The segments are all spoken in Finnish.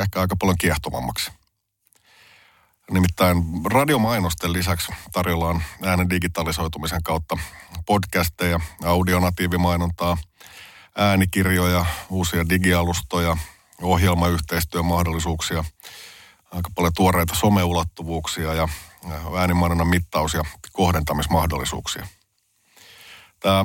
ehkä aika paljon kiehtovammaksi. Nimittäin radiomainosten lisäksi tarjolla on äänen digitalisoitumisen kautta podcasteja, audionatiivimainontaa, äänikirjoja, uusia digialustoja, ohjelmayhteistyömahdollisuuksia, aika paljon tuoreita someulottuvuuksia ja äänimainonnan mittaus- ja kohdentamismahdollisuuksia. Tämä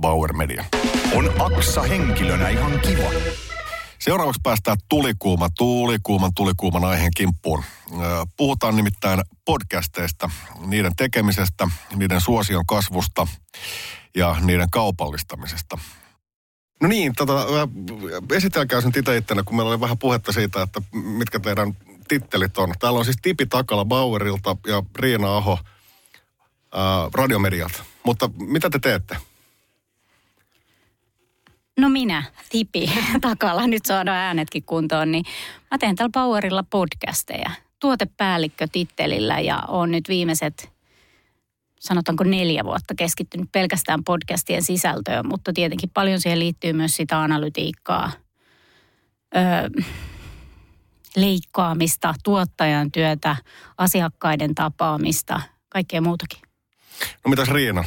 Bauer Media. On Aksa henkilönä ihan kiva. Seuraavaksi päästään tulikuuma, tulikuuman, tulikuuman aiheen kimppuun. Puhutaan nimittäin podcasteista, niiden tekemisestä, niiden suosion kasvusta ja niiden kaupallistamisesta. No niin, tota, esitelkää sen itse kun meillä oli vähän puhetta siitä, että mitkä teidän tittelit on. Täällä on siis Tipi Takala Bauerilta ja Riina Aho ää, Radiomedialta. Mutta mitä te teette? No minä, Tipi, takalla, nyt saadaan äänetkin kuntoon, niin mä teen täällä Powerilla podcasteja. Tuotepäällikkö tittelillä ja on nyt viimeiset, sanotaanko neljä vuotta keskittynyt pelkästään podcastien sisältöön, mutta tietenkin paljon siihen liittyy myös sitä analytiikkaa, öö, leikkaamista, tuottajan työtä, asiakkaiden tapaamista, kaikkea muutakin. No mitäs Riina?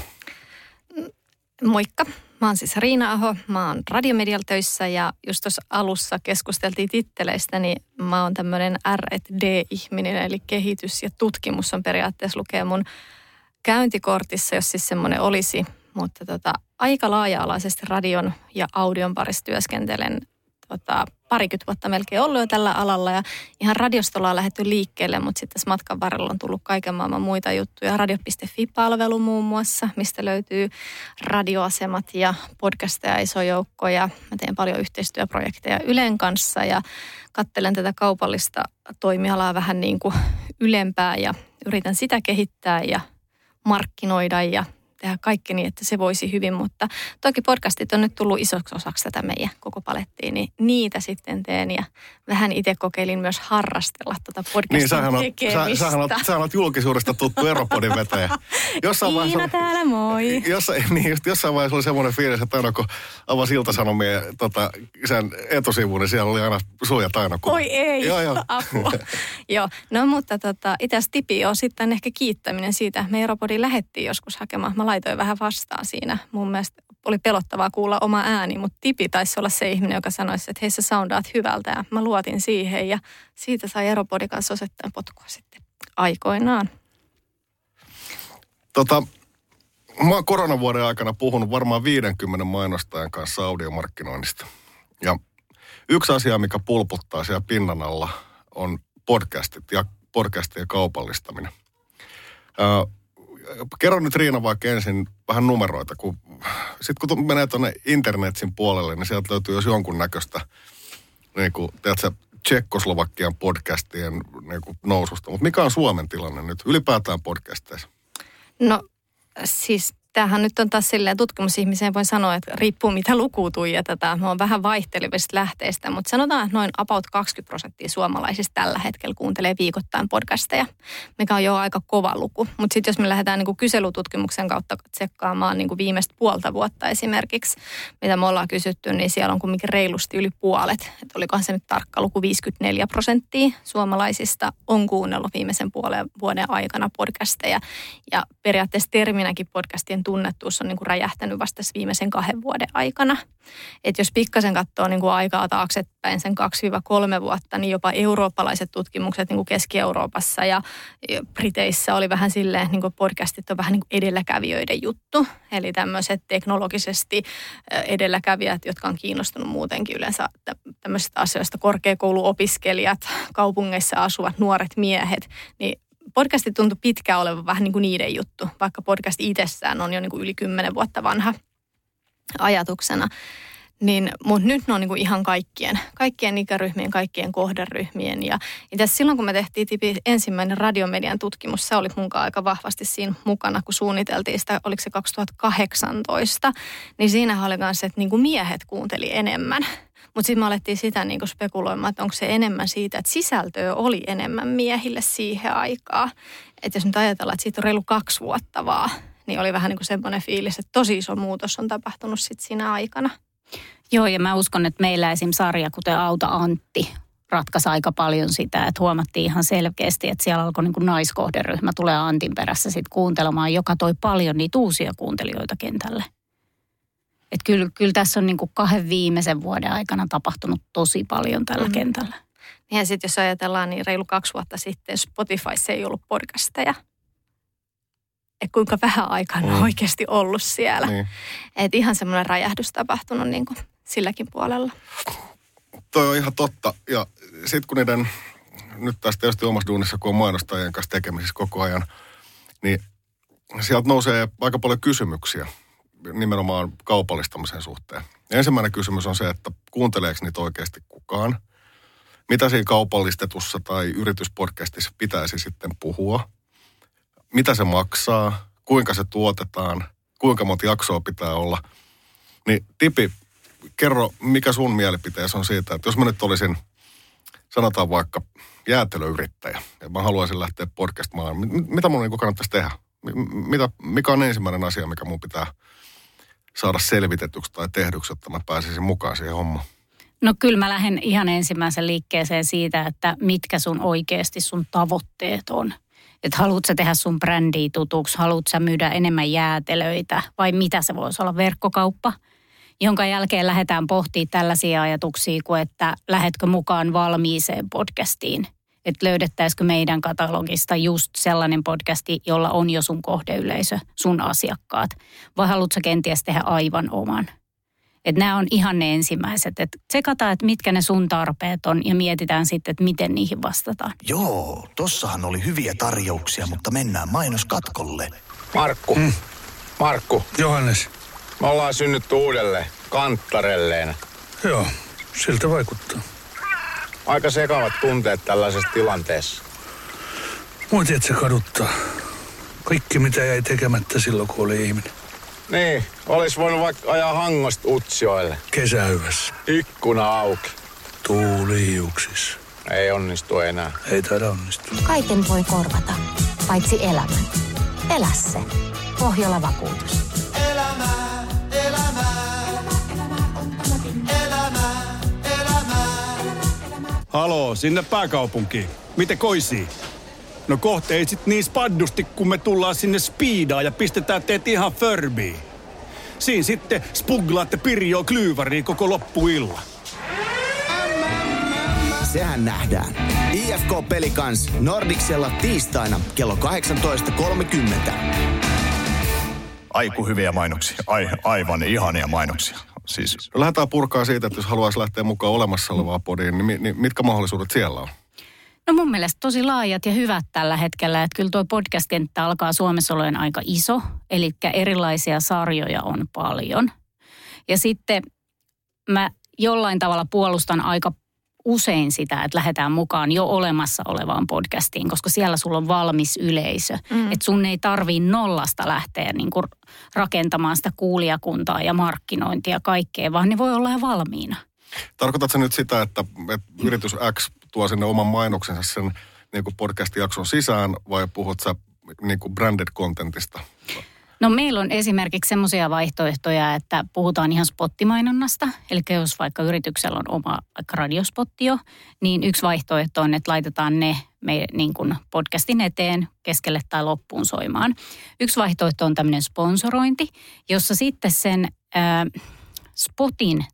Moikka. Mä oon siis Riina Aho, mä oon Radiomedial töissä ja just tuossa alussa keskusteltiin titteleistä, niin mä oon tämmöinen R&D-ihminen, eli kehitys ja tutkimus on periaatteessa lukee mun käyntikortissa, jos siis semmoinen olisi. Mutta tota, aika laaja-alaisesti radion ja audion parissa työskentelen tota, parikymmentä vuotta melkein ollut jo tällä alalla ja ihan radiosta ollaan lähdetty liikkeelle, mutta sitten tässä matkan varrella on tullut kaiken maailman muita juttuja. Radio.fi-palvelu muun muassa, mistä löytyy radioasemat ja podcasteja iso joukko ja mä teen paljon yhteistyöprojekteja Ylen kanssa ja kattelen tätä kaupallista toimialaa vähän niin kuin ylempää ja yritän sitä kehittää ja markkinoida ja tehdä kaikki niin, että se voisi hyvin, mutta toki podcastit on nyt tullut isoksi osaksi tätä meidän koko palettiin, niin niitä sitten teen ja vähän itse kokeilin myös harrastella tuota podcastin Niin, sähän sä, tekemistä. sähän oot, sähän oot julkisuudesta tuttu Eropodin vetäjä. Jossain vaiheessa, Iina täällä, moi. jossain, niin just jossain vaiheessa oli semmoinen fiilis, että aina kun avasi Ilta-Sanomien tota, sen etusivun, niin siellä oli aina suojat aina. Kun... Oi ei, Joo, joo. apua. joo, no mutta tota, itse asiassa Tipi on sitten ehkä kiittäminen siitä. Me Europodin lähettiin joskus hakemaan. Mä laitoin vähän vastaan siinä. Mun mielestä oli pelottavaa kuulla oma ääni, mutta Tipi taisi olla se ihminen, joka sanoisi, että hei sä soundaat hyvältä ja mä luotin siihen ja siitä sai Europodin kanssa osittain potkua sitten aikoinaan. Tota, mä oon koronavuoden aikana puhunut varmaan 50 mainostajan kanssa audiomarkkinoinnista. Ja yksi asia, mikä pulputtaa siellä pinnan alla, on podcastit ja podcastien kaupallistaminen. Ö, kerro nyt Riina vaikka ensin vähän numeroita, kun sitten kun menee tuonne internetsin puolelle, niin sieltä löytyy jos jonkun näköistä, niin kuin, tiedätkö, Tsekkoslovakian podcastien niin kuin noususta. Mutta mikä on Suomen tilanne nyt ylipäätään podcasteissa? No siis tämähän nyt on taas silleen tutkimusihmiseen voi sanoa, että riippuu mitä lukuu tuijotetaan. Mä oon vähän vaihtelevista lähteistä, mutta sanotaan, että noin about 20 prosenttia suomalaisista tällä hetkellä kuuntelee viikoittain podcasteja, mikä on jo aika kova luku. Mutta sitten jos me lähdetään niin kuin kyselytutkimuksen kautta tsekkaamaan niin kuin viimeistä puolta vuotta esimerkiksi, mitä me ollaan kysytty, niin siellä on kumminkin reilusti yli puolet. Että olikohan se nyt tarkka luku 54 prosenttia suomalaisista on kuunnellut viimeisen puolen vuoden aikana podcasteja. Ja periaatteessa terminäkin podcastien tunnettuus on niin kuin räjähtänyt vasta viimeisen kahden vuoden aikana. Et jos pikkasen katsoo niin kuin aikaa taaksepäin sen 2-3 vuotta, niin jopa eurooppalaiset tutkimukset niin kuin Keski-Euroopassa ja Briteissä oli vähän silleen, niin kuin podcastit on vähän niin kuin edelläkävijöiden juttu. Eli tämmöiset teknologisesti edelläkävijät, jotka on kiinnostunut muutenkin yleensä tämmöisistä asioista, korkeakouluopiskelijat, kaupungeissa asuvat nuoret miehet, niin podcasti tuntui pitkään olevan vähän niin kuin niiden juttu, vaikka podcast itsessään on jo niin kuin yli kymmenen vuotta vanha ajatuksena. Niin, mutta nyt ne on niin kuin ihan kaikkien, kaikkien ikäryhmien, kaikkien kohderyhmien. Ja itse silloin, kun me tehtiin tipi ensimmäinen radiomedian tutkimus, se oli mun aika vahvasti siinä mukana, kun suunniteltiin sitä, oliko se 2018, niin siinä oli myös se, että niin kuin miehet kuunteli enemmän mutta sitten me alettiin sitä niin spekuloimaan, että onko se enemmän siitä, että sisältöä oli enemmän miehille siihen aikaan. Että jos nyt ajatellaan, että siitä on reilu kaksi vuotta vaan, niin oli vähän niin kuin semmoinen fiilis, että tosi iso muutos on tapahtunut sitten siinä aikana. Joo, ja mä uskon, että meillä esim. sarja, kuten Auta Antti, ratkaisi aika paljon sitä, että huomattiin ihan selkeästi, että siellä alkoi niin kuin naiskohderyhmä tulee Antin perässä sitten kuuntelemaan, joka toi paljon niitä uusia kuuntelijoita kentälle. Että kyllä, kyllä tässä on niin kuin kahden viimeisen vuoden aikana tapahtunut tosi paljon tällä mm-hmm. kentällä. Niin ja sitten jos ajatellaan, niin reilu kaksi vuotta sitten Spotifyssa ei ollut podcasteja. Että kuinka vähän aikaa mm. on oikeasti ollut siellä. Niin. Että ihan semmoinen räjähdys tapahtunut niin kuin silläkin puolella. Toi on ihan totta. Ja sitten kun niiden, nyt taas tietysti omassa duunissa, kun on mainostajien kanssa tekemisissä koko ajan, niin sieltä nousee aika paljon kysymyksiä nimenomaan kaupallistamisen suhteen. Ensimmäinen kysymys on se, että kuunteleeko niitä oikeasti kukaan? Mitä siinä kaupallistetussa tai yrityspodcastissa pitäisi sitten puhua? Mitä se maksaa? Kuinka se tuotetaan? Kuinka monta jaksoa pitää olla? Niin Tipi, kerro, mikä sun mielipiteesi on siitä, että jos mä nyt olisin, sanotaan vaikka jäätelöyrittäjä, ja mä haluaisin lähteä podcast-maailmaan, mitä mun niin kannattaisi tehdä? Mitä, mikä on ensimmäinen asia, mikä mun pitää saada selvitetyksi tai tehdyksi, että mä pääsisin mukaan siihen hommaan? No kyllä mä lähden ihan ensimmäisen liikkeeseen siitä, että mitkä sun oikeasti sun tavoitteet on. Että haluatko tehdä sun brändiä tutuksi, haluatko myydä enemmän jäätelöitä vai mitä se voisi olla verkkokauppa, jonka jälkeen lähdetään pohtimaan tällaisia ajatuksia kuin, että lähetkö mukaan valmiiseen podcastiin että löydettäisikö meidän katalogista just sellainen podcasti, jolla on jo sun kohdeyleisö, sun asiakkaat, vai haluatko kenties tehdä aivan oman? Että nämä on ihan ne ensimmäiset, että tsekataan, että mitkä ne sun tarpeet on ja mietitään sitten, että miten niihin vastataan. Joo, tossahan oli hyviä tarjouksia, mutta mennään mainoskatkolle. Markku, mm. Markku. Johannes. Me ollaan synnytty uudelleen, kanttarelleen. Joo, siltä vaikuttaa aika sekavat tunteet tällaisessa tilanteessa. Mua se kaduttaa. Kaikki mitä jäi tekemättä silloin, kun oli ihminen. Niin, olisi voinut vaikka ajaa hangosta Utsioille. Kesäyvässä. Ikkuna auki. Tuuli hiuksissa. Ei onnistu enää. Ei taida onnistua. Kaiken voi korvata, paitsi elämän. Elä se. Pohjola vakuutus. Haloo, sinne pääkaupunkiin. Miten koisii? No kohte ei sit niin spaddusti, kun me tullaan sinne speedaa ja pistetään teet ihan förbiin. Siin sitten spuglaatte Pirjo Klyyväriin koko loppuilla. Sehän nähdään. IFK Pelikans Nordicsella tiistaina kello 18.30. Aiku hyviä mainoksia. Ai, aivan ihania mainoksia. Siis. Lähdetään purkaa siitä, että jos haluaisi lähteä mukaan olemassa olevaa podiin, niin, niin mitkä mahdollisuudet siellä on? No mun mielestä tosi laajat ja hyvät tällä hetkellä. Että kyllä tuo podcast-kenttä alkaa Suomessa olemaan aika iso. Eli erilaisia sarjoja on paljon. Ja sitten mä jollain tavalla puolustan aika usein sitä, että lähdetään mukaan jo olemassa olevaan podcastiin, koska siellä sulla on valmis yleisö. Mm. Että sun ei tarvii nollasta lähteä niin kuin rakentamaan sitä kuulijakuntaa ja markkinointia ja kaikkea, vaan ne voi olla jo valmiina. Tarkoitatko nyt sitä, että, että yritys X tuo sinne oman mainoksensa sen niin kuin podcast-jakson sisään vai puhut sä niin kuin branded contentista? No meillä on esimerkiksi semmoisia vaihtoehtoja, että puhutaan ihan spottimainonnasta. Eli jos vaikka yrityksellä on oma vaikka radiospotti jo, niin yksi vaihtoehto on, että laitetaan ne me, niin kuin podcastin eteen keskelle tai loppuun soimaan. Yksi vaihtoehto on tämmöinen sponsorointi, jossa sitten sen äh, spotin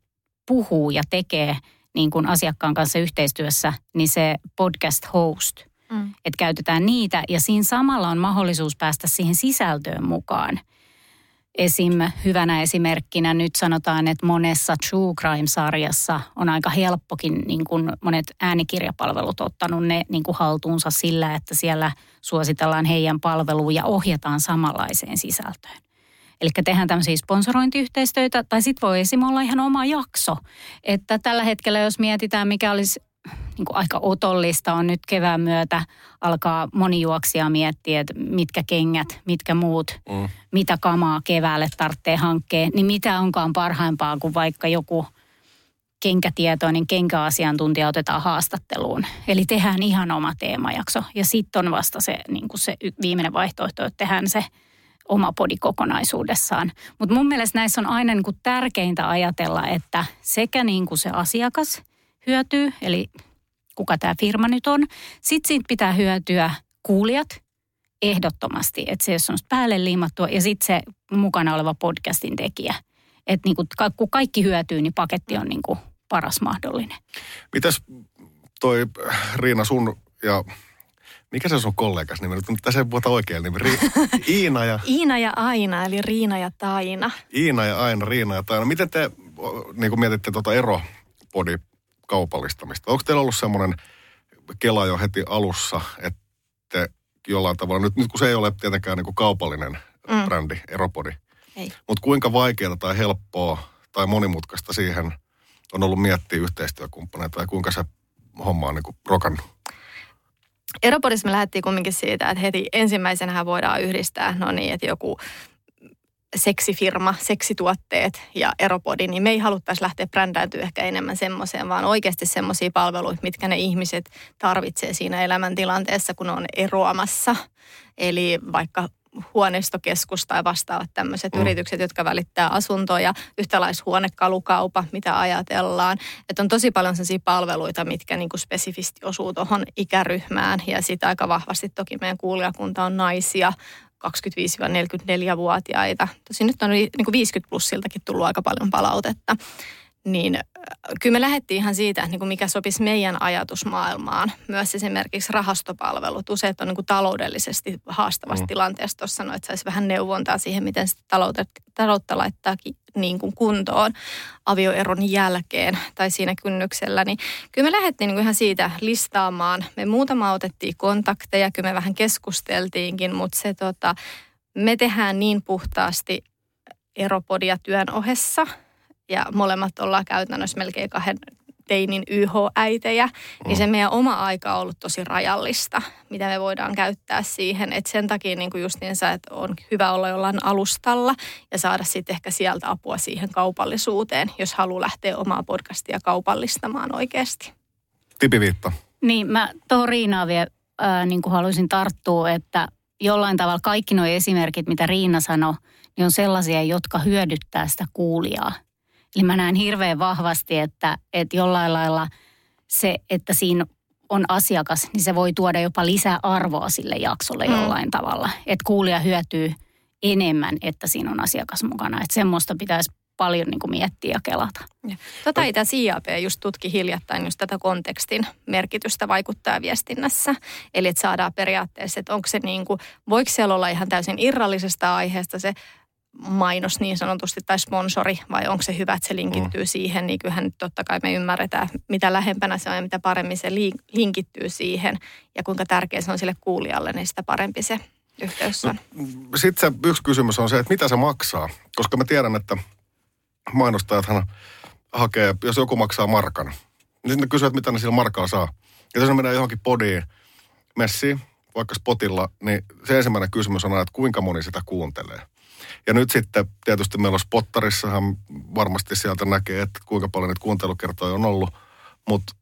puhuu ja tekee niin kuin asiakkaan kanssa yhteistyössä, niin se podcast host – Mm. Että käytetään niitä ja siinä samalla on mahdollisuus päästä siihen sisältöön mukaan. Esim. hyvänä esimerkkinä nyt sanotaan, että monessa True Crime-sarjassa on aika helppokin, niin kuin monet äänikirjapalvelut ottanut ne niin kuin haltuunsa sillä, että siellä suositellaan heidän palveluun ja ohjataan samanlaiseen sisältöön. Eli tehdään tämmöisiä sponsorointiyhteistyötä, tai sitten voi esim. olla ihan oma jakso. Että tällä hetkellä, jos mietitään, mikä olisi niin kuin aika otollista on nyt kevään myötä alkaa monijuoksia miettiä, että mitkä kengät, mitkä muut, mm. mitä kamaa keväälle tarvitsee hankkeen, niin mitä onkaan parhaimpaa kuin vaikka joku kenkätietoinen kenkäasiantuntija otetaan haastatteluun. Eli tehdään ihan oma teemajakso ja sitten on vasta se, niin kuin se viimeinen vaihtoehto, että tehdään se oma podi kokonaisuudessaan. Mutta mun mielestä näissä on aina niin kuin tärkeintä ajatella, että sekä niin kuin se asiakas hyötyy, eli kuka tämä firma nyt on. Sitten siitä pitää hyötyä kuulijat ehdottomasti, että se on päälle liimattua ja sitten se mukana oleva podcastin tekijä. Että niin kun kaikki hyötyy, niin paketti on niin kuin paras mahdollinen. Mitäs toi Riina sun ja mikä se on sun kollegas nimi? Nyt tässä ei puhuta oikein nimi. Ri- Iina ja... Iina ja Aina, eli Riina ja Taina. Iina ja Aina, Riina ja Taina. Miten te niin mietitte tuota eropodi kaupallistamista. Onko teillä ollut semmoinen kela jo heti alussa, että jollain tavalla, nyt, nyt kun se ei ole tietenkään niin kuin kaupallinen mm. brändi, Eropodi, mutta kuinka vaikeaa tai helppoa tai monimutkaista siihen on ollut miettiä yhteistyökumppaneita ja kuinka se homma on niin kuin rokannut? Eropodissa me lähdettiin kumminkin siitä, että heti ensimmäisenä voidaan yhdistää, no niin, että joku seksifirma, seksituotteet ja eropodi, niin me ei haluttaisi lähteä brändääntyä ehkä enemmän semmoiseen, vaan oikeasti semmoisia palveluita, mitkä ne ihmiset tarvitsee siinä elämäntilanteessa, kun on eroamassa. Eli vaikka huoneistokeskus tai vastaavat tämmöiset mm. yritykset, jotka välittää asuntoja, yhtälaishuonekalukaupa, mitä ajatellaan. Että on tosi paljon sellaisia palveluita, mitkä niin kuin spesifisti osuu tuohon ikäryhmään ja sitä aika vahvasti toki meidän kuulijakunta on naisia, 25-44-vuotiaita. Tosin nyt on niin kuin 50 plussiltakin tullut aika paljon palautetta. Niin kyllä me lähdettiin ihan siitä, niin kuin mikä sopisi meidän ajatusmaailmaan. Myös esimerkiksi rahastopalvelut. Useat on niin kuin taloudellisesti haastavassa mm. tilanteessa. Tuossa että saisi vähän neuvontaa siihen, miten sitä taloutta, taloutta laittaa niin kuin kuntoon avioeron jälkeen tai siinä kynnyksellä. Niin kyllä me lähdettiin niin kuin ihan siitä listaamaan. Me muutama otettiin kontakteja, kyllä me vähän keskusteltiinkin, mutta se tota, me tehdään niin puhtaasti eropodia työn ohessa – ja molemmat ollaan käytännössä melkein kahden teinin YH-äitejä, mm. niin se meidän oma aika on ollut tosi rajallista, mitä me voidaan käyttää siihen. Että sen takia niin kuin justiinsa, että on hyvä olla jollain alustalla ja saada sitten ehkä sieltä apua siihen kaupallisuuteen, jos haluaa lähteä omaa podcastia kaupallistamaan oikeasti. Tipi Viitta. Niin, mä tuohon Riinaan vielä äh, niin kuin haluaisin tarttua, että jollain tavalla kaikki nuo esimerkit, mitä Riina sanoi, niin on sellaisia, jotka hyödyttää sitä kuulijaa. Eli mä näen hirveän vahvasti, että, että jollain lailla se, että siinä on asiakas, niin se voi tuoda jopa lisää arvoa sille jaksolle mm. jollain tavalla. Että kuulija hyötyy enemmän, että siinä on asiakas mukana. Että semmoista pitäisi paljon niin kuin miettiä ja kelata. Tota itse IAP just tutki hiljattain just tätä kontekstin merkitystä viestinnässä. Eli että saadaan periaatteessa, että onko se niin kuin, voiko siellä olla ihan täysin irrallisesta aiheesta se mainos niin sanotusti tai sponsori vai onko se hyvä, että se linkittyy mm. siihen, niin kyllähän nyt totta kai me ymmärretään, mitä lähempänä se on ja mitä paremmin se linkittyy siihen ja kuinka tärkeä se on sille kuulijalle, niin sitä parempi se yhteys on. No, Sitten se yksi kysymys on se, että mitä se maksaa, koska mä tiedän, että mainostajathan hakee, jos joku maksaa markan, niin sitten kysyy, että mitä ne sillä markalla saa. Ja jos ne menee johonkin podiin, messiin, vaikka spotilla, niin se ensimmäinen kysymys on aina, että kuinka moni sitä kuuntelee. Ja nyt sitten tietysti meillä on Spottarissahan varmasti sieltä näkee, että kuinka paljon niitä kuuntelukertoja on ollut, mutta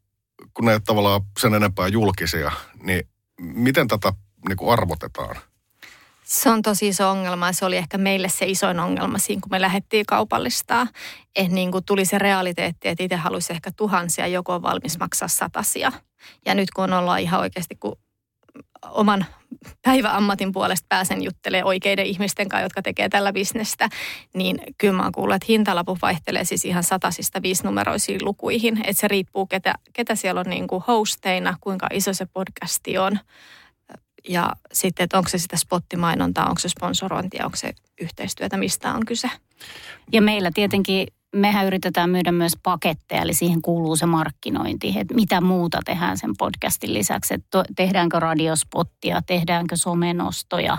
kun ne ei tavallaan sen enempää julkisia, niin miten tätä niin kuin arvotetaan? Se on tosi iso ongelma se oli ehkä meille se isoin ongelma siinä, kun me lähdettiin kaupallistaa. Että niin kuin tuli se realiteetti, että itse haluaisi ehkä tuhansia, joko on valmis maksaa satasia. Ja nyt kun ollaan ihan oikeasti, kun oman päiväammatin puolesta pääsen juttelemaan oikeiden ihmisten kanssa, jotka tekee tällä bisnestä, niin kyllä mä oon kuullut, että hintalapu vaihtelee siis ihan satasista viisinumeroisiin lukuihin. Että se riippuu, ketä, ketä siellä on niin kuin hosteina, kuinka iso se podcasti on. Ja sitten, että onko se sitä spottimainontaa, onko se sponsorointia, onko se yhteistyötä, mistä on kyse. Ja meillä tietenkin mehän yritetään myydä myös paketteja, eli siihen kuuluu se markkinointi, että mitä muuta tehdään sen podcastin lisäksi, että tehdäänkö radiospottia, tehdäänkö somenostoja,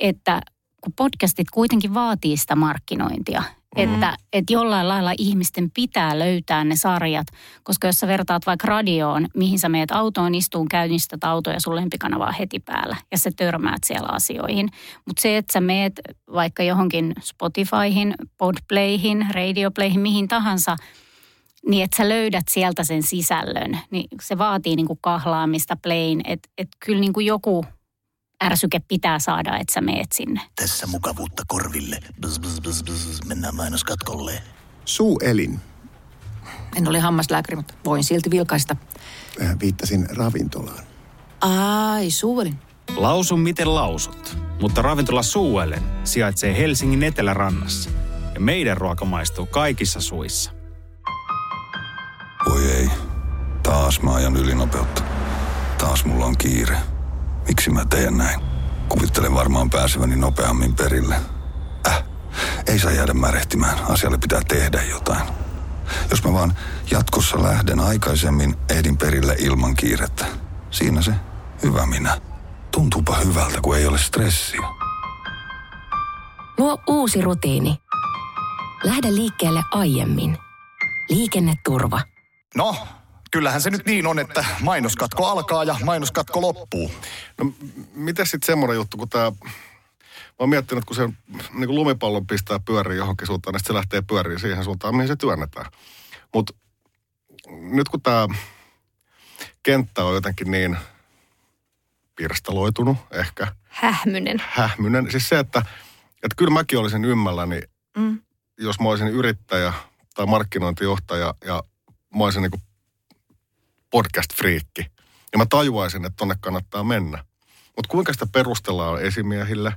että kun podcastit kuitenkin vaatii sitä markkinointia, Mm-hmm. Että, että jollain lailla ihmisten pitää löytää ne sarjat, koska jos sä vertaat vaikka radioon, mihin sä meet autoon, istuun, käynnistät autoa ja sun lempikanava on heti päällä ja sä törmäät siellä asioihin. Mutta se, että sä meet vaikka johonkin Spotifyhin, Podplayhin, Radioplayhin, mihin tahansa, niin että sä löydät sieltä sen sisällön, niin se vaatii niinku kahlaamista, plain, että et kyllä niinku joku ärsyke pitää saada, että sä meet sinne. Tässä mukavuutta korville. Bzz, bzz, bzz, bzz. Mennään mainoskatkolle. Suuelin. En ole hammaslääkäri, mutta voin silti vilkaista. Äh, viittasin ravintolaan. Ai, suuelin. Lausun miten lausut, mutta ravintola Suuelen sijaitsee Helsingin etelärannassa. Ja meidän ruoka maistuu kaikissa suissa. Voi ei, taas mä ajan ylinopeutta. Taas mulla on kiire. Miksi mä teen näin? Kuvittelen varmaan pääseväni nopeammin perille. Äh, ei saa jäädä märehtimään. Asialle pitää tehdä jotain. Jos mä vaan jatkossa lähden aikaisemmin, ehdin perille ilman kiirettä. Siinä se hyvä minä. Tuntuupa hyvältä, kun ei ole stressiä. Luo uusi rutiini. Lähde liikkeelle aiemmin. Liikenneturva. No, kyllähän se nyt niin on, että mainoskatko alkaa ja mainoskatko loppuu. No miten sitten semmoinen juttu, kun tämä... Mä oon miettinyt, kun se niin kuin lumipallon pistää pyöriin johonkin suuntaan, niin se lähtee pyöriin siihen suuntaan, mihin se työnnetään. Mutta nyt kun tämä kenttä on jotenkin niin pirstaloitunut ehkä. Hähmynen. Hähmynen. Siis se, että, että kyllä mäkin olisin ymmälläni, mm. jos mä olisin yrittäjä tai markkinointijohtaja ja mä olisin niin podcast-friikki. Ja mä tajuaisin, että tonne kannattaa mennä. Mutta kuinka sitä perustellaan esimiehille,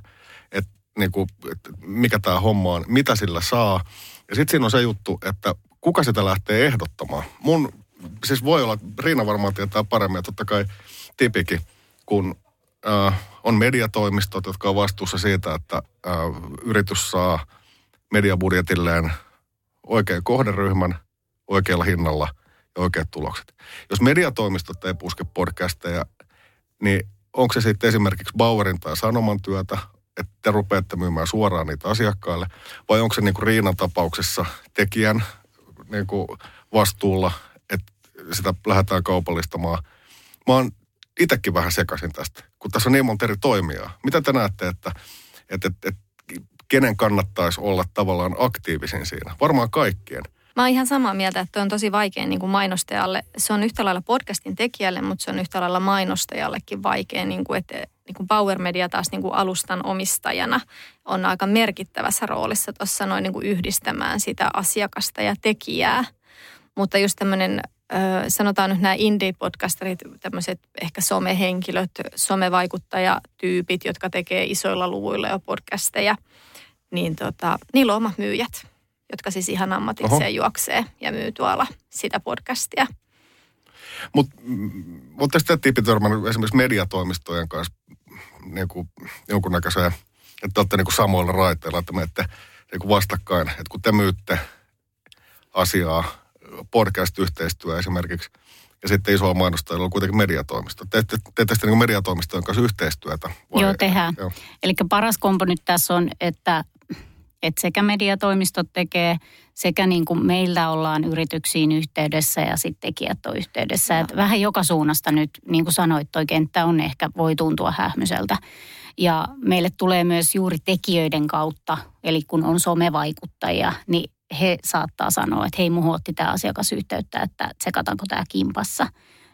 että niinku, et mikä tämä homma on, mitä sillä saa. Ja sitten siinä on se juttu, että kuka sitä lähtee ehdottamaan. Mun, siis voi olla, Riina varmaan tietää paremmin, että totta kai tipikin, kun äh, on mediatoimistot, jotka on vastuussa siitä, että äh, yritys saa mediabudjetilleen oikean kohderyhmän oikealla hinnalla – oikeat tulokset. Jos mediatoimistot ei puske podcasteja, niin onko se sitten esimerkiksi Bauerin tai Sanoman työtä, että te rupeatte myymään suoraan niitä asiakkaille, vai onko se niin kuin Riinan tapauksessa tekijän niin kuin vastuulla, että sitä lähdetään kaupallistamaan. Mä oon itsekin vähän sekaisin tästä, kun tässä on niin monta eri toimijaa. Mitä te näette, että, että, että, että kenen kannattaisi olla tavallaan aktiivisin siinä? Varmaan kaikkien. Mä oon ihan samaa mieltä, että on tosi vaikea niin kuin mainostajalle. Se on yhtä lailla podcastin tekijälle, mutta se on yhtä lailla mainostajallekin vaikea. Niin kuin, että niin kuin Power Media taas niin kuin alustan omistajana on aika merkittävässä roolissa tuossa noin niin kuin yhdistämään sitä asiakasta ja tekijää. Mutta just tämmöinen sanotaan nyt nämä indie-podcasterit, tämmöiset ehkä somehenkilöt, somevaikuttajatyypit, jotka tekee isoilla luvuilla jo podcasteja, niin tota, niillä on omat myyjät jotka siis ihan ammatikseen Oho. juoksee ja myy tuolla sitä podcastia. Mutta oletteko te tiipi törmännyt esimerkiksi mediatoimistojen kanssa niin kuin jonkunnäköiseen että te olette niin kuin samoilla raiteilla, että menette niin kuin vastakkain. Että kun te myytte asiaa, podcast-yhteistyö esimerkiksi, ja sitten isoa mainostajalla on kuitenkin mediatoimisto. Teette, teette sitten niin mediatoimistojen kanssa yhteistyötä? Vai? Joo, tehdään. Eli paras kompo nyt tässä on, että, että sekä mediatoimistot tekee, sekä niin kuin meillä ollaan yrityksiin yhteydessä ja sitten tekijät on yhteydessä. Että vähän joka suunnasta nyt, niin kuin sanoit, toi kenttä on ehkä, voi tuntua hähmyseltä. Ja meille tulee myös juuri tekijöiden kautta, eli kun on somevaikuttajia, niin he saattaa sanoa, että hei, muuhun otti tämä asiakas yhteyttä, että tsekataanko tämä kimpassa.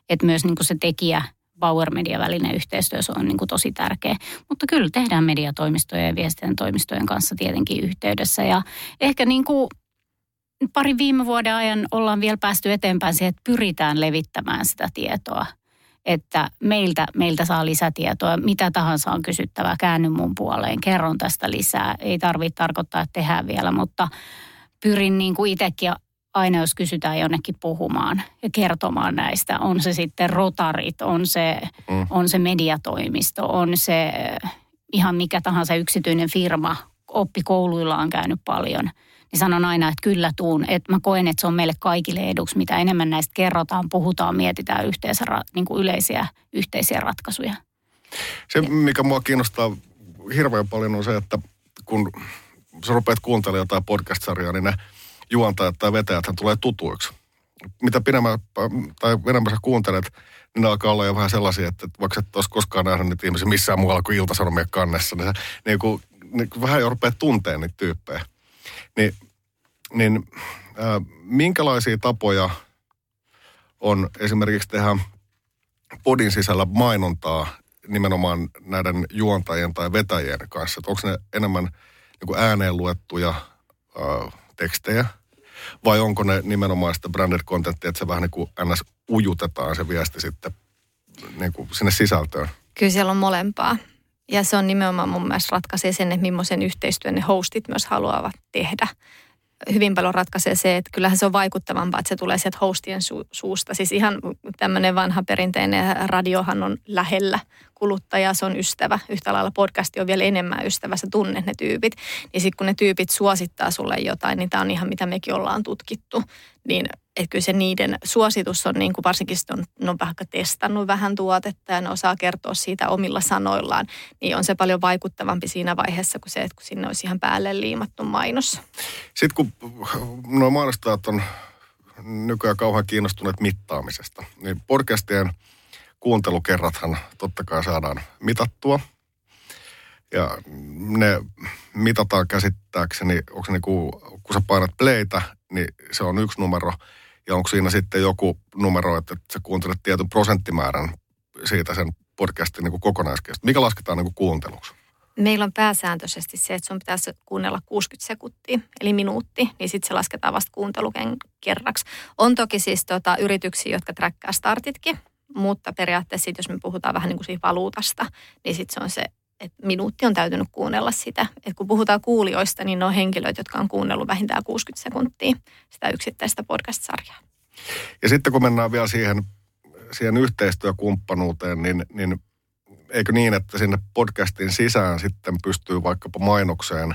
Että myös niin kuin se tekijä Power Media välinen yhteistyö se on niin kuin tosi tärkeä. Mutta kyllä tehdään mediatoimistojen ja viestinnän toimistojen kanssa tietenkin yhteydessä. Ja ehkä niin kuin pari viime vuoden ajan ollaan vielä päästy eteenpäin siihen, että pyritään levittämään sitä tietoa. Että meiltä, meiltä saa lisätietoa, mitä tahansa on kysyttävää, käänny mun puoleen, kerron tästä lisää. Ei tarvitse tarkoittaa, että tehdään vielä, mutta pyrin niin kuin itsekin aina, jos kysytään jonnekin puhumaan ja kertomaan näistä, on se sitten rotarit, on se, mm. on se mediatoimisto, on se ihan mikä tahansa yksityinen firma, oppikouluilla on käynyt paljon, niin sanon aina, että kyllä tuun. Että mä koen, että se on meille kaikille eduksi, mitä enemmän näistä kerrotaan, puhutaan, mietitään yhteisiä, niin kuin yleisiä yhteisiä ratkaisuja. Se, mikä mua kiinnostaa hirveän paljon on se, että kun sä rupeat kuuntelemaan jotain podcast-sarjaa, niin ne juontajat tai vetäjät tulee tutuiksi. Mitä pidemmän, tai enemmän sä kuuntelet, niin ne alkaa olla jo vähän sellaisia, että vaikka et olisi koskaan nähnyt niitä ihmisiä missään muualla kuin iltasanomien kannessa, niin, sä, niin, kuin, niin kuin vähän jo rupeat tunteen niitä tyyppejä. Niin, niin äh, minkälaisia tapoja on esimerkiksi tehdä podin sisällä mainontaa nimenomaan näiden juontajien tai vetäjien kanssa? Että onko ne enemmän niin ääneen luettuja äh, tekstejä, vai onko ne nimenomaan sitä branded contenttia, että se vähän niin kuin ns. ujutetaan se viesti sitten niin kuin sinne sisältöön? Kyllä siellä on molempaa. Ja se on nimenomaan mun mielestä ratkaisee sen, että millaisen yhteistyön ne hostit myös haluavat tehdä hyvin paljon ratkaisee se, että kyllähän se on vaikuttavampaa, että se tulee sieltä hostien su- suusta. Siis ihan tämmöinen vanha perinteinen radiohan on lähellä kuluttaja, se on ystävä. Yhtä lailla podcasti on vielä enemmän ystävä, sä tunnet ne tyypit. Niin sitten kun ne tyypit suosittaa sulle jotain, niin tämä on ihan mitä mekin ollaan tutkittu. Niin että kyllä se niiden suositus on, niin kuin varsinkin on, ne on vähän testannut vähän tuotetta ja ne osaa kertoa siitä omilla sanoillaan, niin on se paljon vaikuttavampi siinä vaiheessa kuin se, että kun sinne olisi ihan päälle liimattu mainos. Sitten kun nuo mainostajat on nykyään kauhean kiinnostuneet mittaamisesta, niin podcastien kuuntelukerrathan totta kai saadaan mitattua. Ja ne mitataan käsittääkseni, onko se niin kuin, kun sä painat playtä, niin se on yksi numero – ja onko siinä sitten joku numero, että sä kuuntelet tietyn prosenttimäärän siitä sen podcastin niin kokonaiskestosta? Mikä lasketaan niin kuin kuunteluksi? Meillä on pääsääntöisesti se, että sun pitäisi kuunnella 60 sekuntia, eli minuutti, niin sitten se lasketaan vasta kuunteluken kerraksi. On toki siis tota, yrityksiä, jotka träkkää startitkin, mutta periaatteessa sit, jos me puhutaan vähän niin kuin siitä valuutasta, niin sitten se on se, että minuutti on täytynyt kuunnella sitä. Et kun puhutaan kuulijoista, niin ne on henkilöitä, jotka on kuunnellut vähintään 60 sekuntia sitä yksittäistä podcast-sarjaa. Ja sitten kun mennään vielä siihen, siihen yhteistyökumppanuuteen, niin, niin eikö niin, että sinne podcastin sisään sitten pystyy vaikkapa mainokseen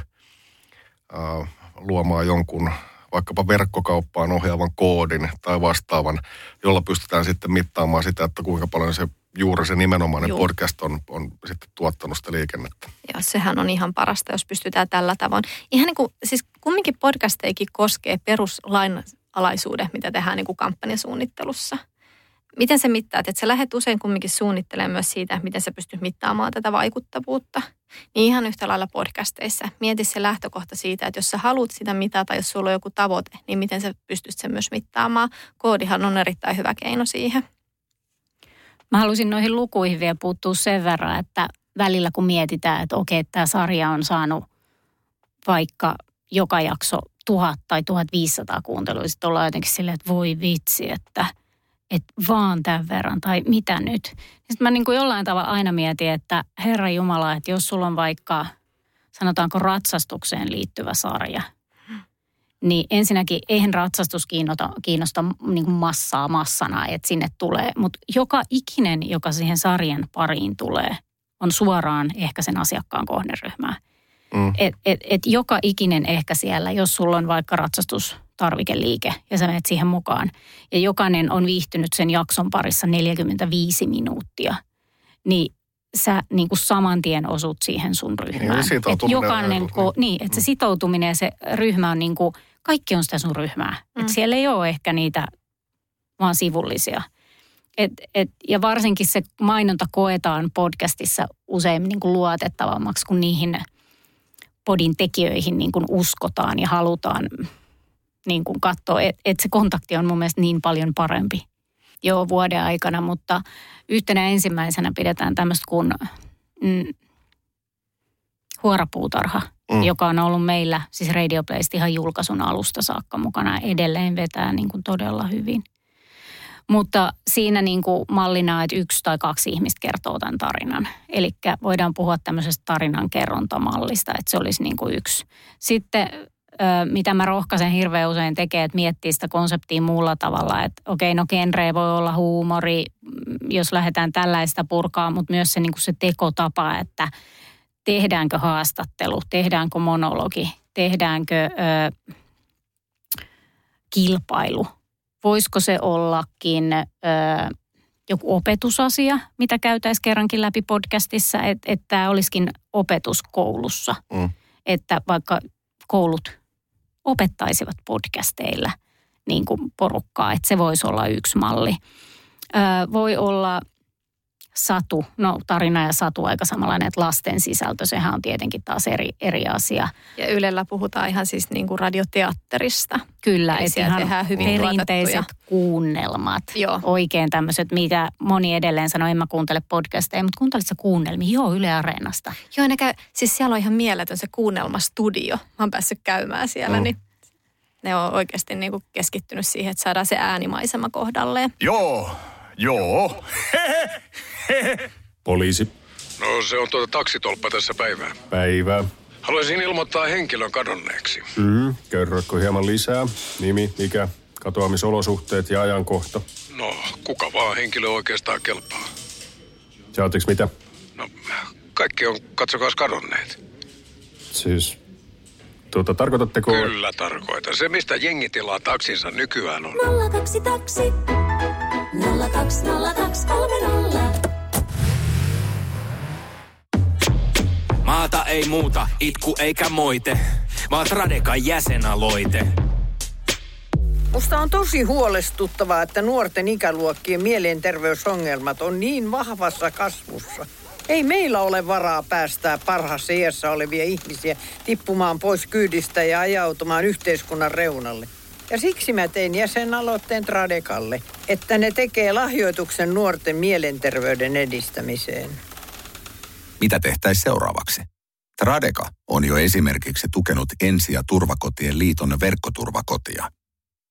äh, luomaan jonkun vaikkapa verkkokauppaan ohjaavan koodin tai vastaavan, jolla pystytään sitten mittaamaan sitä, että kuinka paljon se juuri se nimenomainen Juu. podcast on, on sitten tuottanut sitä liikennettä. Joo, sehän on ihan parasta, jos pystytään tällä tavoin. Ihan niin kuin, siis kumminkin podcasteikin koskee peruslainalaisuuden, mitä tehdään niin kuin kampanjasuunnittelussa. Miten se mittaa? Että sä lähdet usein kumminkin suunnittelemaan myös siitä, miten sä pystyt mittaamaan tätä vaikuttavuutta. Niin ihan yhtä lailla podcasteissa. Mieti se lähtökohta siitä, että jos sä haluat sitä mitata, jos sulla on joku tavoite, niin miten sä pystyt sen myös mittaamaan. Koodihan on erittäin hyvä keino siihen. Mä haluaisin noihin lukuihin vielä puuttua sen verran, että välillä kun mietitään, että okei, tämä sarja on saanut vaikka joka jakso tuhat tai 1500 kuuntelua, sitten ollaan jotenkin silleen, että voi vitsi, että, että vaan tämän verran tai mitä nyt. Sitten mä niin kuin jollain tavalla aina mietin, että Herra Jumala, että jos sulla on vaikka sanotaanko ratsastukseen liittyvä sarja – niin ensinnäkin eihän ratsastus kiinnosta, kiinnosta niin kuin massaa massana, että sinne tulee. Mutta joka ikinen, joka siihen sarjan pariin tulee, on suoraan ehkä sen asiakkaan kohderyhmää. Mm. Et, et, et joka ikinen ehkä siellä, jos sulla on vaikka ratsastustarvikeliike ja sä menet siihen mukaan. Ja jokainen on viihtynyt sen jakson parissa 45 minuuttia. Niin sä niin kuin saman tien osut siihen sun ryhmään. Niin, et jokainen, ko, niin, että se sitoutuminen ja se ryhmä on niin kuin, kaikki on sitä sun ryhmää. Mm. Et siellä ei ole ehkä niitä vaan sivullisia. Et, et, ja varsinkin se mainonta koetaan podcastissa usein niin kuin luotettavammaksi, kun niihin podin tekijöihin niin kuin uskotaan ja halutaan niin kuin katsoa. Että et se kontakti on mun mielestä niin paljon parempi jo vuoden aikana, mutta yhtenä ensimmäisenä pidetään tämmöistä kuin mm, huorapuutarha, mm. joka on ollut meillä siis Radio Playsta ihan julkaisun alusta saakka mukana. Edelleen vetää niin kuin todella hyvin. Mutta siinä niin kuin mallina, että yksi tai kaksi ihmistä kertoo tämän tarinan. Eli voidaan puhua tämmöisestä tarinan kerrontamallista, että se olisi niin kuin yksi. Sitten mitä mä rohkaisen hirveän usein tekee, että miettii sitä konseptia muulla tavalla, että okei, no genre voi olla huumori, jos lähdetään tällaista purkaa, mutta myös se, niin kuin se tekotapa, että tehdäänkö haastattelu, tehdäänkö monologi, tehdäänkö ö, kilpailu, voisiko se ollakin ö, joku opetusasia, mitä käytäisiin kerrankin läpi podcastissa, että, että tämä olisikin opetuskoulussa. Mm. Että vaikka koulut opettaisivat podcasteilla niin kuin porukkaa, että se voisi olla yksi malli. Voi olla satu, no tarina ja satu aika samanlainen, että lasten sisältö, sehän on tietenkin taas eri, eri asia. Ja Ylellä puhutaan ihan siis niin kuin radioteatterista. Kyllä, että ihan tehdään hyvin perinteiset kuunnelmat. Joo. Oikein tämmöiset, mitä moni edelleen sanoo, en mä kuuntele podcasteja, mutta kuuntelit sä kuunnelmia? Joo, Yle Areenasta. Joo, ne käy, siis siellä on ihan mieletön se kuunnelmastudio. Mä oon päässyt käymään siellä, mm. niin ne on oikeasti niin kuin keskittynyt siihen, että saadaan se äänimaisema kohdalleen. Joo, joo. Poliisi. No se on tuota taksitolppa tässä päivää. Päivää. Haluaisin ilmoittaa henkilön kadonneeksi. Mm, kerrotko hieman lisää? Nimi, ikä, katoamisolosuhteet ja ajankohta? No, kuka vaan henkilö oikeastaan kelpaa. Saatiks mitä? No, kaikki on katsokaa kadonneet. Siis, tuota, tarkoitatteko... Kyllä tarkoitan. Se, mistä jengi tilaa taksinsa nykyään on. 02 taksi. 0202300. Maata ei muuta, itku eikä moite, vaan Tradekan jäsenaloite. Musta on tosi huolestuttavaa, että nuorten ikäluokkien mielenterveysongelmat on niin vahvassa kasvussa. Ei meillä ole varaa päästää parhaassa iässä olevia ihmisiä tippumaan pois kyydistä ja ajautumaan yhteiskunnan reunalle. Ja siksi mä tein jäsenaloitteen Tradekalle, että ne tekee lahjoituksen nuorten mielenterveyden edistämiseen. Mitä tehtäisiin seuraavaksi? Tradeka on jo esimerkiksi tukenut Ensi- ja turvakotien liiton verkkoturvakotia.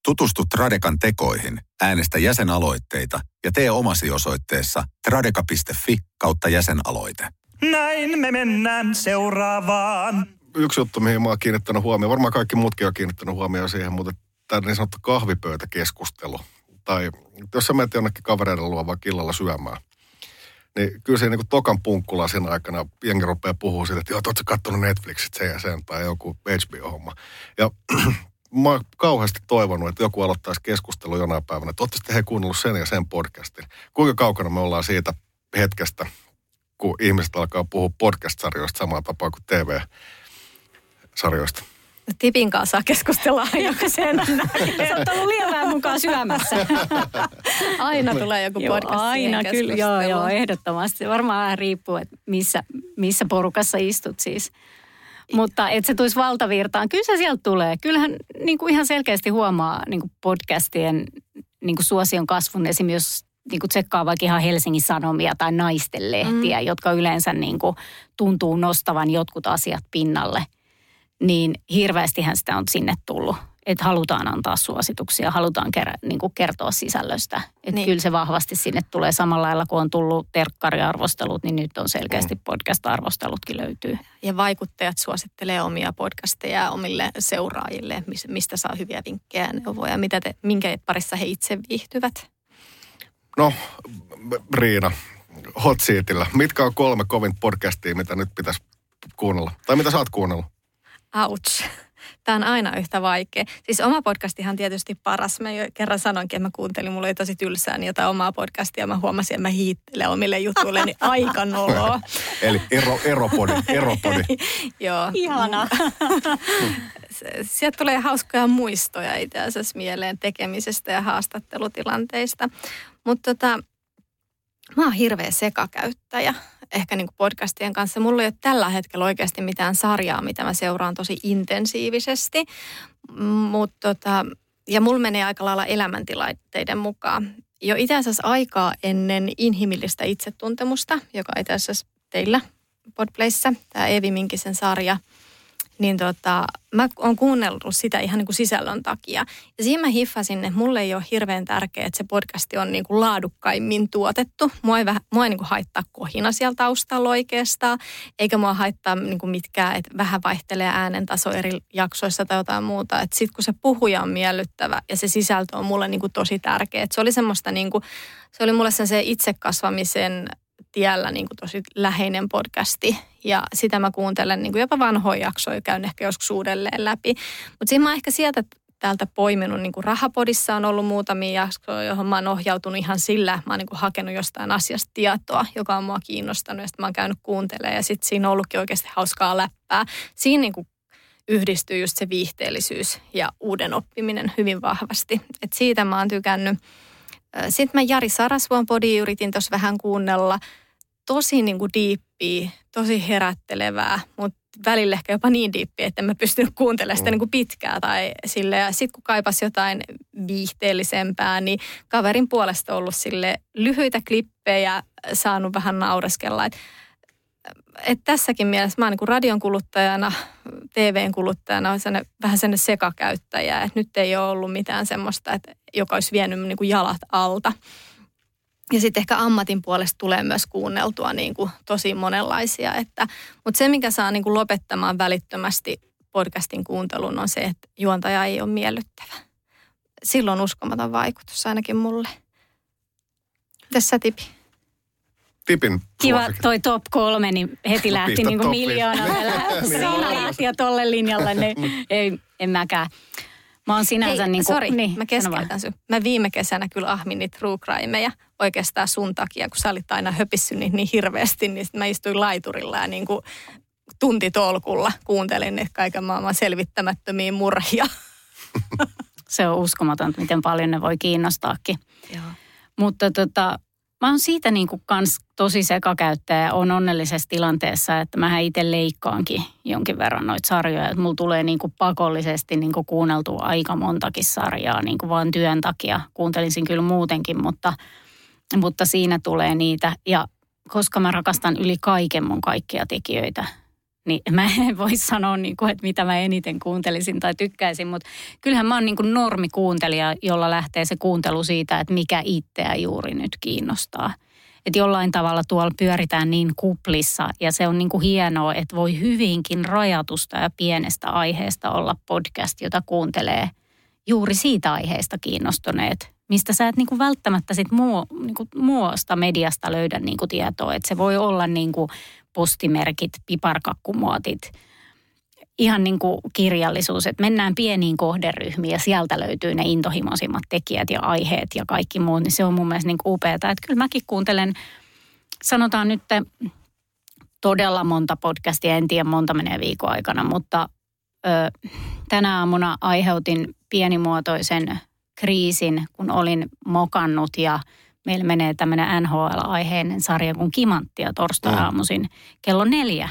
Tutustu Tradekan tekoihin, äänestä jäsenaloitteita ja tee omasi osoitteessa tradeka.fi kautta jäsenaloite. Näin me mennään seuraavaan. Yksi juttu, mihin mä oon kiinnittänyt huomioon, varmaan kaikki muutkin on kiinnittänyt huomioon siihen, mutta tämä niin sanottu kahvipöytäkeskustelu. Tai jos sä menet jonnekin kavereiden luo vaikka illalla syömään, niin kyllä se niin kuin tokan punkkula sen aikana jengi rupeaa puhua siitä, että joo, ootko kattonut Netflixit sen ja sen tai joku HBO-homma. Ja mä oon kauheasti toivonut, että joku aloittaisi keskustelu jonain päivänä, että ootte he kuunnellut sen ja sen podcastin. Kuinka kaukana me ollaan siitä hetkestä, kun ihmiset alkaa puhua podcast-sarjoista samaan tapaan kuin TV-sarjoista? Tipin kanssa saa keskustella jokaisen. Sä oot ollut liian vähän mukaan syömässä. aina tulee joku joo, podcast Aina kyllä, joo, joo, ehdottomasti. Varmaan vähän riippuu, että missä, missä porukassa istut siis. Mutta että se tulisi valtavirtaan, kyllä se sieltä tulee. Kyllähän niin kuin ihan selkeästi huomaa niin kuin podcastien niin kuin suosion kasvun. Esimerkiksi jos niin kuin tsekkaa vaikka ihan Helsingin Sanomia tai naistenlehtiä, mm. jotka yleensä niin kuin tuntuu nostavan jotkut asiat pinnalle – niin hirveästihän sitä on sinne tullut. Että halutaan antaa suosituksia, halutaan ker- niin kuin kertoa sisällöstä. Että niin. kyllä se vahvasti sinne tulee samalla lailla, kun on tullut terkkariarvostelut, niin nyt on selkeästi mm. podcast-arvostelutkin löytyy. Ja vaikuttajat suosittelee omia podcasteja omille seuraajille, mistä saa hyviä vinkkejä ja neuvoja, mitä te, minkä parissa he itse viihtyvät. No, Riina, hot seatillä. Mitkä on kolme kovin podcastia, mitä nyt pitäisi kuunnella? Tai mitä sä oot kuunnellut? Ouch. Tämä on aina yhtä vaikea. Siis oma podcastihan on tietysti paras. Mä jo kerran sanoinkin, että mä kuuntelin, mulla oli tosi tylsää niin jotain omaa podcastia. Mä huomasin, että mä hiittelen omille jutuille, niin aika noloa. Eli ero, eropodi, eropodi. Joo. Ihana. Sieltä tulee hauskoja muistoja itse asiassa mieleen tekemisestä ja haastattelutilanteista. Mutta tota, mä oon hirveä sekakäyttäjä ehkä niin kuin podcastien kanssa. Mulla ei ole tällä hetkellä oikeasti mitään sarjaa, mitä mä seuraan tosi intensiivisesti. Mutta tota, ja mulla menee aika lailla elämäntilanteiden mukaan. Jo itse asiassa aikaa ennen inhimillistä itsetuntemusta, joka itse asiassa teillä Podplayssä, tämä Eevi Minkisen sarja, niin tota, mä oon kuunnellut sitä ihan niin kuin sisällön takia. Ja siinä mä hiffasin, että mulle ei ole hirveän tärkeää, että se podcasti on niin kuin laadukkaimmin tuotettu. Mua ei, väh, mua ei niin kuin haittaa kohina siellä taustalla oikeastaan, eikä mua haittaa niin kuin mitkään, että vähän vaihtelee äänen taso eri jaksoissa tai jotain muuta. Että sit kun se puhuja on miellyttävä ja se sisältö on mulle niin kuin tosi tärkeä. Et se oli semmoista niin kuin, se oli mulle sen se itsekasvamisen tiellä niin kuin tosi läheinen podcasti ja sitä mä kuuntelen niin kuin jopa vanhoja jaksoja, käyn ehkä joskus uudelleen läpi. Mutta siinä mä ehkä sieltä täältä poiminut, niin kuin Rahapodissa on ollut muutamia jaksoja, johon mä oon ohjautunut ihan sillä, mä oon niin kuin hakenut jostain asiasta tietoa, joka on mua kiinnostanut ja sitten mä oon käynyt kuuntelemaan ja sitten siinä on ollutkin oikeasti hauskaa läppää. Siinä niin kuin yhdistyy just se viihteellisyys ja uuden oppiminen hyvin vahvasti. Et siitä mä oon tykännyt. Sitten mä Jari Sarasvuon podi yritin tuossa vähän kuunnella. Tosi niin kuin diippiä, tosi herättelevää, mutta välillä ehkä jopa niin diippiä, että en mä pystynyt kuuntelemaan sitä niin kuin pitkää. Tai sille. Ja sitten kun kaipas jotain viihteellisempää, niin kaverin puolesta ollut sille lyhyitä klippejä, saanut vähän naureskella. Et, et tässäkin mielessä mä oon niin radion kuluttajana, TVn kuluttajana, on sellainen, vähän sellainen sekakäyttäjä. Et nyt ei ole ollut mitään semmoista, että joka olisi vienyt niin kuin jalat alta. Ja sitten ehkä ammatin puolesta tulee myös kuunneltua niin kuin tosi monenlaisia. Että, mutta se, mikä saa niin kuin lopettamaan välittömästi podcastin kuuntelun, on se, että juontaja ei ole miellyttävä. Silloin on uskomaton vaikutus ainakin mulle. Tässä Tipi? Tipin Kiva suosikki. toi top kolme, niin heti lähti Pistä niin kuin miljoona vielä. Niin. Lähti jo tolle linjalle, niin ei, en mäkään. Mä oon sinänsä Hei, niin kuin... sori, niin, mä keskeytän vaan. sun. Mä viime kesänä kyllä ahmin niitä true crimeja oikeastaan sun takia, kun sä olit aina höpissyt niitä niin hirveästi, niin mä istuin laiturilla ja niin kuin tuntitolkulla kuuntelin niitä kaiken maailman selvittämättömiä murhia. Se on uskomatonta, miten paljon ne voi kiinnostaakin. Joo. Mutta tota, mä oon siitä niin kuin kans tosi sekakäyttäjä ja on onnellisessa tilanteessa, että mä itse leikkaankin jonkin verran noita sarjoja. Että mulla tulee niin kuin pakollisesti niin kuin kuunneltua aika montakin sarjaa niin kuin vaan työn takia. Kuuntelisin kyllä muutenkin, mutta, mutta siinä tulee niitä. Ja koska mä rakastan yli kaiken mun kaikkia tekijöitä, niin mä en voi sanoa, niin kuin, että mitä mä eniten kuuntelisin tai tykkäisin, mutta kyllähän mä oon niin kuin normikuuntelija, jolla lähtee se kuuntelu siitä, että mikä itseä juuri nyt kiinnostaa. Että jollain tavalla tuolla pyöritään niin kuplissa ja se on niin kuin hienoa, että voi hyvinkin rajatusta ja pienestä aiheesta olla podcast, jota kuuntelee juuri siitä aiheesta kiinnostuneet, mistä sä et niin kuin välttämättä sit muu, niin kuin muusta mediasta löydä niin kuin tietoa. Että se voi olla niin kuin postimerkit, piparkakkumuotit, ihan niin kuin kirjallisuus, että mennään pieniin kohderyhmiin ja sieltä löytyy ne intohimoisimmat tekijät ja aiheet ja kaikki muut, niin se on mun mielestä niin upeaa. Kyllä mäkin kuuntelen, sanotaan nyt todella monta podcastia, en tiedä monta menee viikon aikana, mutta ö, tänä aamuna aiheutin pienimuotoisen kriisin, kun olin mokannut ja meillä menee tämmöinen NHL-aiheinen sarja kuin Kimanttia torstai-aamuisin kello neljä.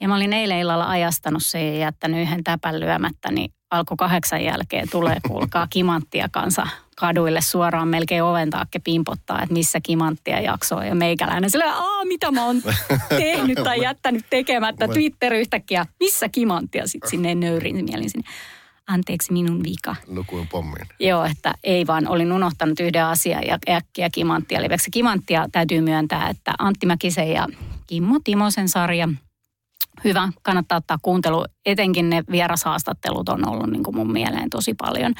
Ja mä olin eilen illalla ajastanut sen ja jättänyt yhden täpän lyömättä, niin alkoi kahdeksan jälkeen tulee kuulkaa Kimanttia kanssa kaduille suoraan melkein oven taakke pimpottaa, että missä Kimanttia jaksoo. Ja meikäläinen silleen, aa mitä mä oon tehnyt tai jättänyt tekemättä. Twitter yhtäkkiä, missä Kimanttia sitten sinne nöyrin mielin sinne. Anteeksi minun vika. Lukuin pommiin. Joo, että ei vaan, olin unohtanut yhden asian ja äkkiä Kimanttia liveksi. Kimanttia täytyy myöntää, että Antti Mäkisen ja Kimmo Timosen sarja, hyvä, kannattaa ottaa kuuntelu. Etenkin ne vierashaastattelut on ollut niin kuin mun mieleen tosi paljon.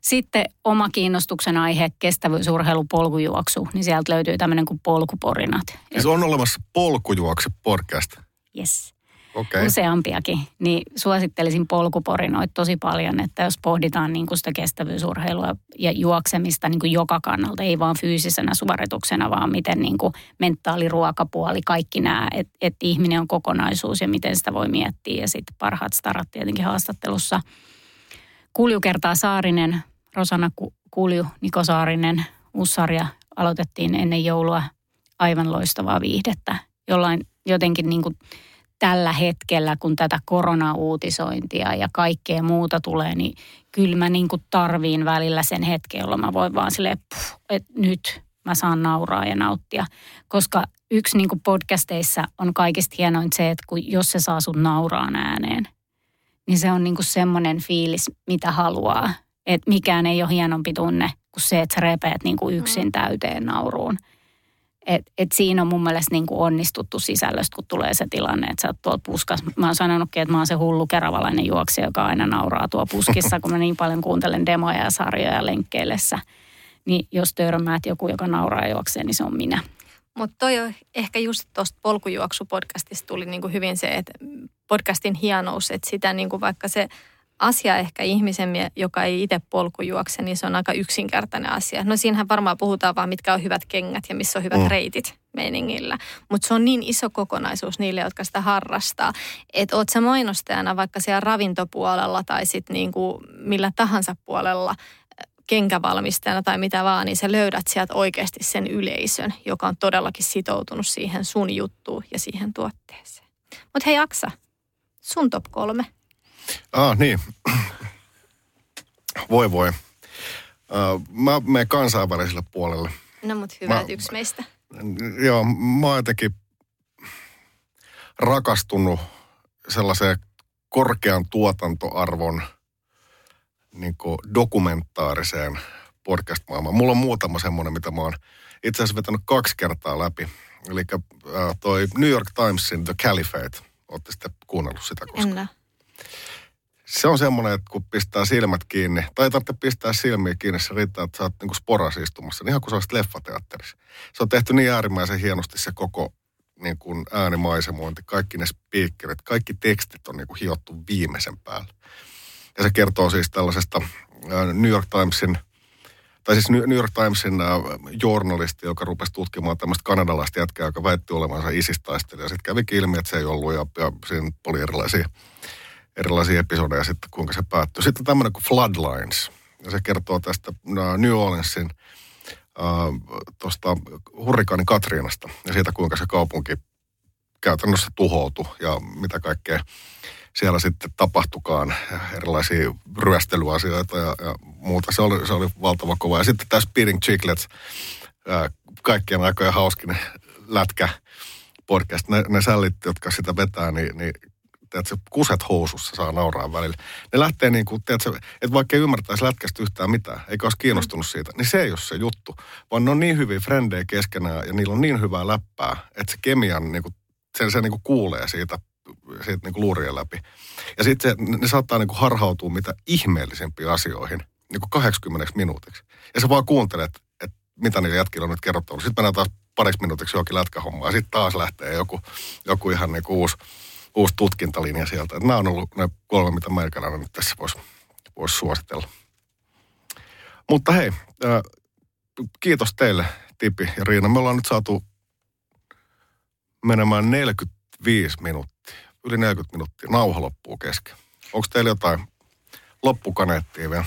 Sitten oma kiinnostuksen aihe, kestävyysurheilu, polkujuoksu, niin sieltä löytyy tämmöinen kuin polkuporinat. Siis on olemassa polkujuokse podcast. Yes. Okei. useampiakin, niin suosittelisin polkuporinoita tosi paljon, että jos pohditaan niin sitä kestävyysurheilua ja juoksemista niin kuin joka kannalta, ei vaan fyysisenä suorituksena, vaan miten niin kuin mentaaliruokapuoli, kaikki nämä, että et ihminen on kokonaisuus ja miten sitä voi miettiä. Ja sitten parhaat starat tietenkin haastattelussa. Kulju kertaa Saarinen, Rosana Ku- Kulju, Niko Saarinen, uusi sarja aloitettiin ennen joulua. Aivan loistavaa viihdettä, jollain jotenkin niin kuin tällä hetkellä, kun tätä koronauutisointia ja kaikkea muuta tulee, niin kyllä mä niin kuin tarviin välillä sen hetken, jolloin mä voin vaan silleen, puh, että nyt mä saan nauraa ja nauttia. Koska yksi niin kuin podcasteissa on kaikista hienoin se, että kun, jos se saa sun nauraan ääneen, niin se on niin kuin semmoinen fiilis, mitä haluaa. Että mikään ei ole hienompi tunne kuin se, että sä repeät niin kuin yksin täyteen nauruun. Et, et siinä on mun mielestä niin kuin onnistuttu sisällöstä, kun tulee se tilanne, että sä oot tuolla puskas. Mä oon sanonutkin, että mä oon se hullu keravalainen juoksija, joka aina nauraa tuo puskissa, kun mä niin paljon kuuntelen demoja ja sarjoja lenkkeillessä. Niin jos törmäät joku, joka nauraa ja juoksee, niin se on minä. Mutta toi on ehkä just tuosta polkujuoksu-podcastista tuli niinku hyvin se, että podcastin hienous, että sitä niinku vaikka se asia ehkä ihmisen, joka ei itse polkujuokse, niin se on aika yksinkertainen asia. No siinähän varmaan puhutaan vaan, mitkä on hyvät kengät ja missä on hyvät Mm. reitit meiningillä. Mutta se on niin iso kokonaisuus niille, jotka sitä harrastaa. Että oot sä mainostajana vaikka siellä ravintopuolella tai sitten niinku millä tahansa puolella kenkävalmistajana tai mitä vaan, niin sä löydät sieltä oikeasti sen yleisön, joka on todellakin sitoutunut siihen sun juttuun ja siihen tuotteeseen. Mutta hei Aksa, sun top kolme. Ah, niin. Voi voi. Uh, mä menen kansainväliselle puolelle. No mut hyvä, Mä- että yksi meistä. Joo, mä oon jotenkin rakastunut sellaiseen korkean tuotantoarvon niin dokumentaariseen podcast-maailmaan. Mulla on muutama semmoinen, mitä mä oon itse asiassa vetänyt kaksi kertaa läpi. Eli äh, toi New York Timesin The Caliphate. Ootte sitten kuunnellut sitä koskaan? En. Se on semmoinen, että kun pistää silmät kiinni, tai ei tarvitse pistää silmiä kiinni, se riittää, että sä oot niinku sporassa istumassa, niin ihan kuin sä olisit leffateatterissa. Se on tehty niin äärimmäisen hienosti se koko niin kuin äänimaisemointi, kaikki ne speakerit, kaikki tekstit on niin kuin hiottu viimeisen päälle. Ja se kertoo siis tällaisesta New York Timesin, tai siis New York Timesin journalisti, joka rupesi tutkimaan tämmöistä kanadalaista jätkää, joka väitti olevansa isistaistelija. Sitten kävikin ilmi, että se ei ollut, ja, ja siinä oli erilaisia erilaisia episodeja sitten, kuinka se päättyi. Sitten tämmöinen kuin Floodlines, ja se kertoo tästä ää, New Orleansin tuosta hurrikaani Katriinasta ja siitä, kuinka se kaupunki käytännössä tuhoutui ja mitä kaikkea siellä sitten tapahtukaan, erilaisia ryöstelyasioita ja, ja muuta. Se oli, se oli valtava kova. Ja sitten tämä Speeding Chicklets, ää, kaikkien aikojen hauskin lätkä podcast, ne, ne sällit, jotka sitä vetää, niin, niin tiedätkö, kuset housussa saa nauraa välillä. Ne lähtee niin kuin, tiedätkö, että vaikka ei ymmärtäisi lätkästä yhtään mitään, eikä olisi kiinnostunut siitä, niin se ei ole se juttu. Vaan ne on niin hyviä frendejä keskenään ja niillä on niin hyvää läppää, että se kemian, niin kuin, se, se niin kuin kuulee siitä, siitä niin kuin luurien läpi. Ja sitten se, ne saattaa niin kuin harhautua mitä ihmeellisempiin asioihin niin kuin 80 minuutiksi. Ja sä vaan kuuntelet, että mitä niillä jätkillä on nyt kerrottavana. Sitten mennään taas pariksi minuutiksi johonkin lätkähommaan ja sitten taas lähtee joku, joku ihan niin kuin uusi, uusi tutkintalinja sieltä. Nämä on ollut ne kolme, mitä meikäläinen nyt tässä voisi vois suositella. Mutta hei, ää, kiitos teille Tipi ja Riina. Me ollaan nyt saatu menemään 45 minuuttia, yli 40 minuuttia. Nauha loppuu kesken. Onko teillä jotain loppukaneettia vielä?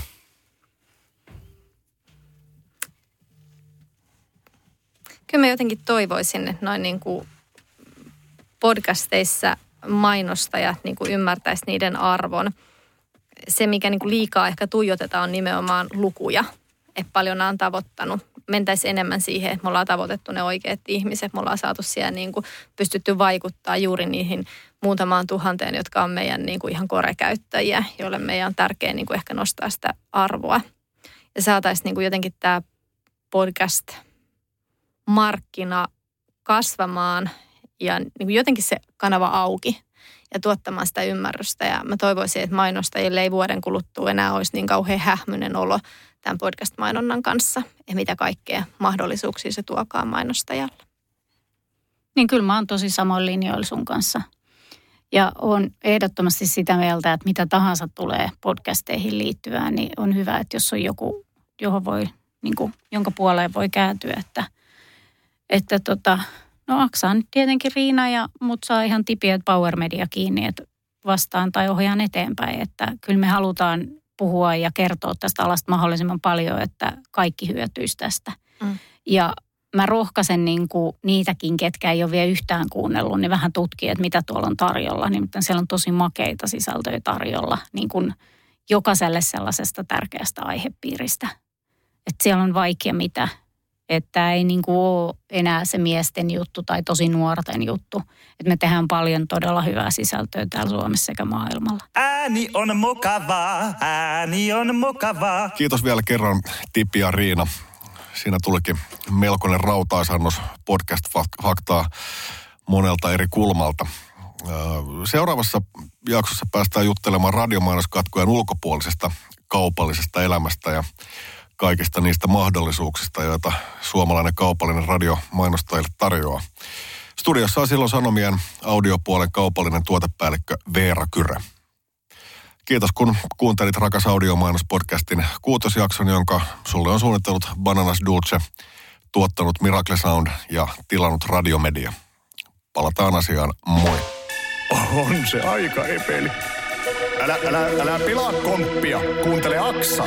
Kyllä mä jotenkin toivoisin, että noin niin kuin podcasteissa mainostajat niin kuin ymmärtäisi niiden arvon. Se, mikä niin kuin liikaa ehkä tuijotetaan, on nimenomaan lukuja. Että paljon on tavoittanut. Mentäisiin enemmän siihen, että me ollaan tavoitettu ne oikeat ihmiset. Me ollaan saatu siellä niin kuin pystytty vaikuttaa juuri niihin muutamaan tuhanteen, jotka on meidän niin kuin ihan korekäyttäjiä, joille meidän on tärkeää niin kuin ehkä nostaa sitä arvoa. Ja saataisiin niin kuin jotenkin tämä podcast markkina kasvamaan ja niin kuin jotenkin se kanava auki ja tuottamaan sitä ymmärrystä. Ja mä toivoisin, että mainostajille ei vuoden kuluttua enää olisi niin kauhean hähmyinen olo tämän podcast-mainonnan kanssa ja mitä kaikkea mahdollisuuksia se tuokaan mainostajalle. Niin kyllä mä oon tosi samoin linjoilla sun kanssa. Ja on ehdottomasti sitä mieltä, että mitä tahansa tulee podcasteihin liittyvää, niin on hyvä, että jos on joku, johon voi, niin kuin, jonka puoleen voi kääntyä, että, että tota, no Aksa nyt tietenkin Riina ja mut saa ihan tipiä Power Media kiinni, että vastaan tai ohjaan eteenpäin, että kyllä me halutaan puhua ja kertoa tästä alasta mahdollisimman paljon, että kaikki hyötyisi tästä. Mm. Ja mä rohkaisen niin kuin niitäkin, ketkä ei ole vielä yhtään kuunnellut, niin vähän tutkia, että mitä tuolla on tarjolla. Nimittäin siellä on tosi makeita sisältöjä tarjolla niin kuin jokaiselle sellaisesta tärkeästä aihepiiristä. Että siellä on vaikea mitä, että ei niin kuin ole enää se miesten juttu tai tosi nuorten juttu. Että me tehdään paljon todella hyvää sisältöä täällä Suomessa sekä maailmalla. Ääni on mukavaa, ääni on mukavaa. Kiitos vielä kerran Tippi ja Riina. Siinä tulikin melkoinen rautaisannos podcast-faktaa monelta eri kulmalta. Seuraavassa jaksossa päästään juttelemaan radiomainoskatkojen ulkopuolisesta kaupallisesta elämästä ja kaikista niistä mahdollisuuksista, joita suomalainen kaupallinen radio mainostajille tarjoaa. Studiossa on silloin Sanomien audiopuolen kaupallinen tuotepäällikkö Veera Kyrä. Kiitos kun kuuntelit Rakas Audiomainos-podcastin kuutosjakson, jonka sulle on suunnitellut Bananas Dulce, tuottanut Miracle Sound ja tilannut Radiomedia. Palataan asiaan, moi. On se aika epeli. Älä, älä, älä pilaa komppia, kuuntele Aksaa.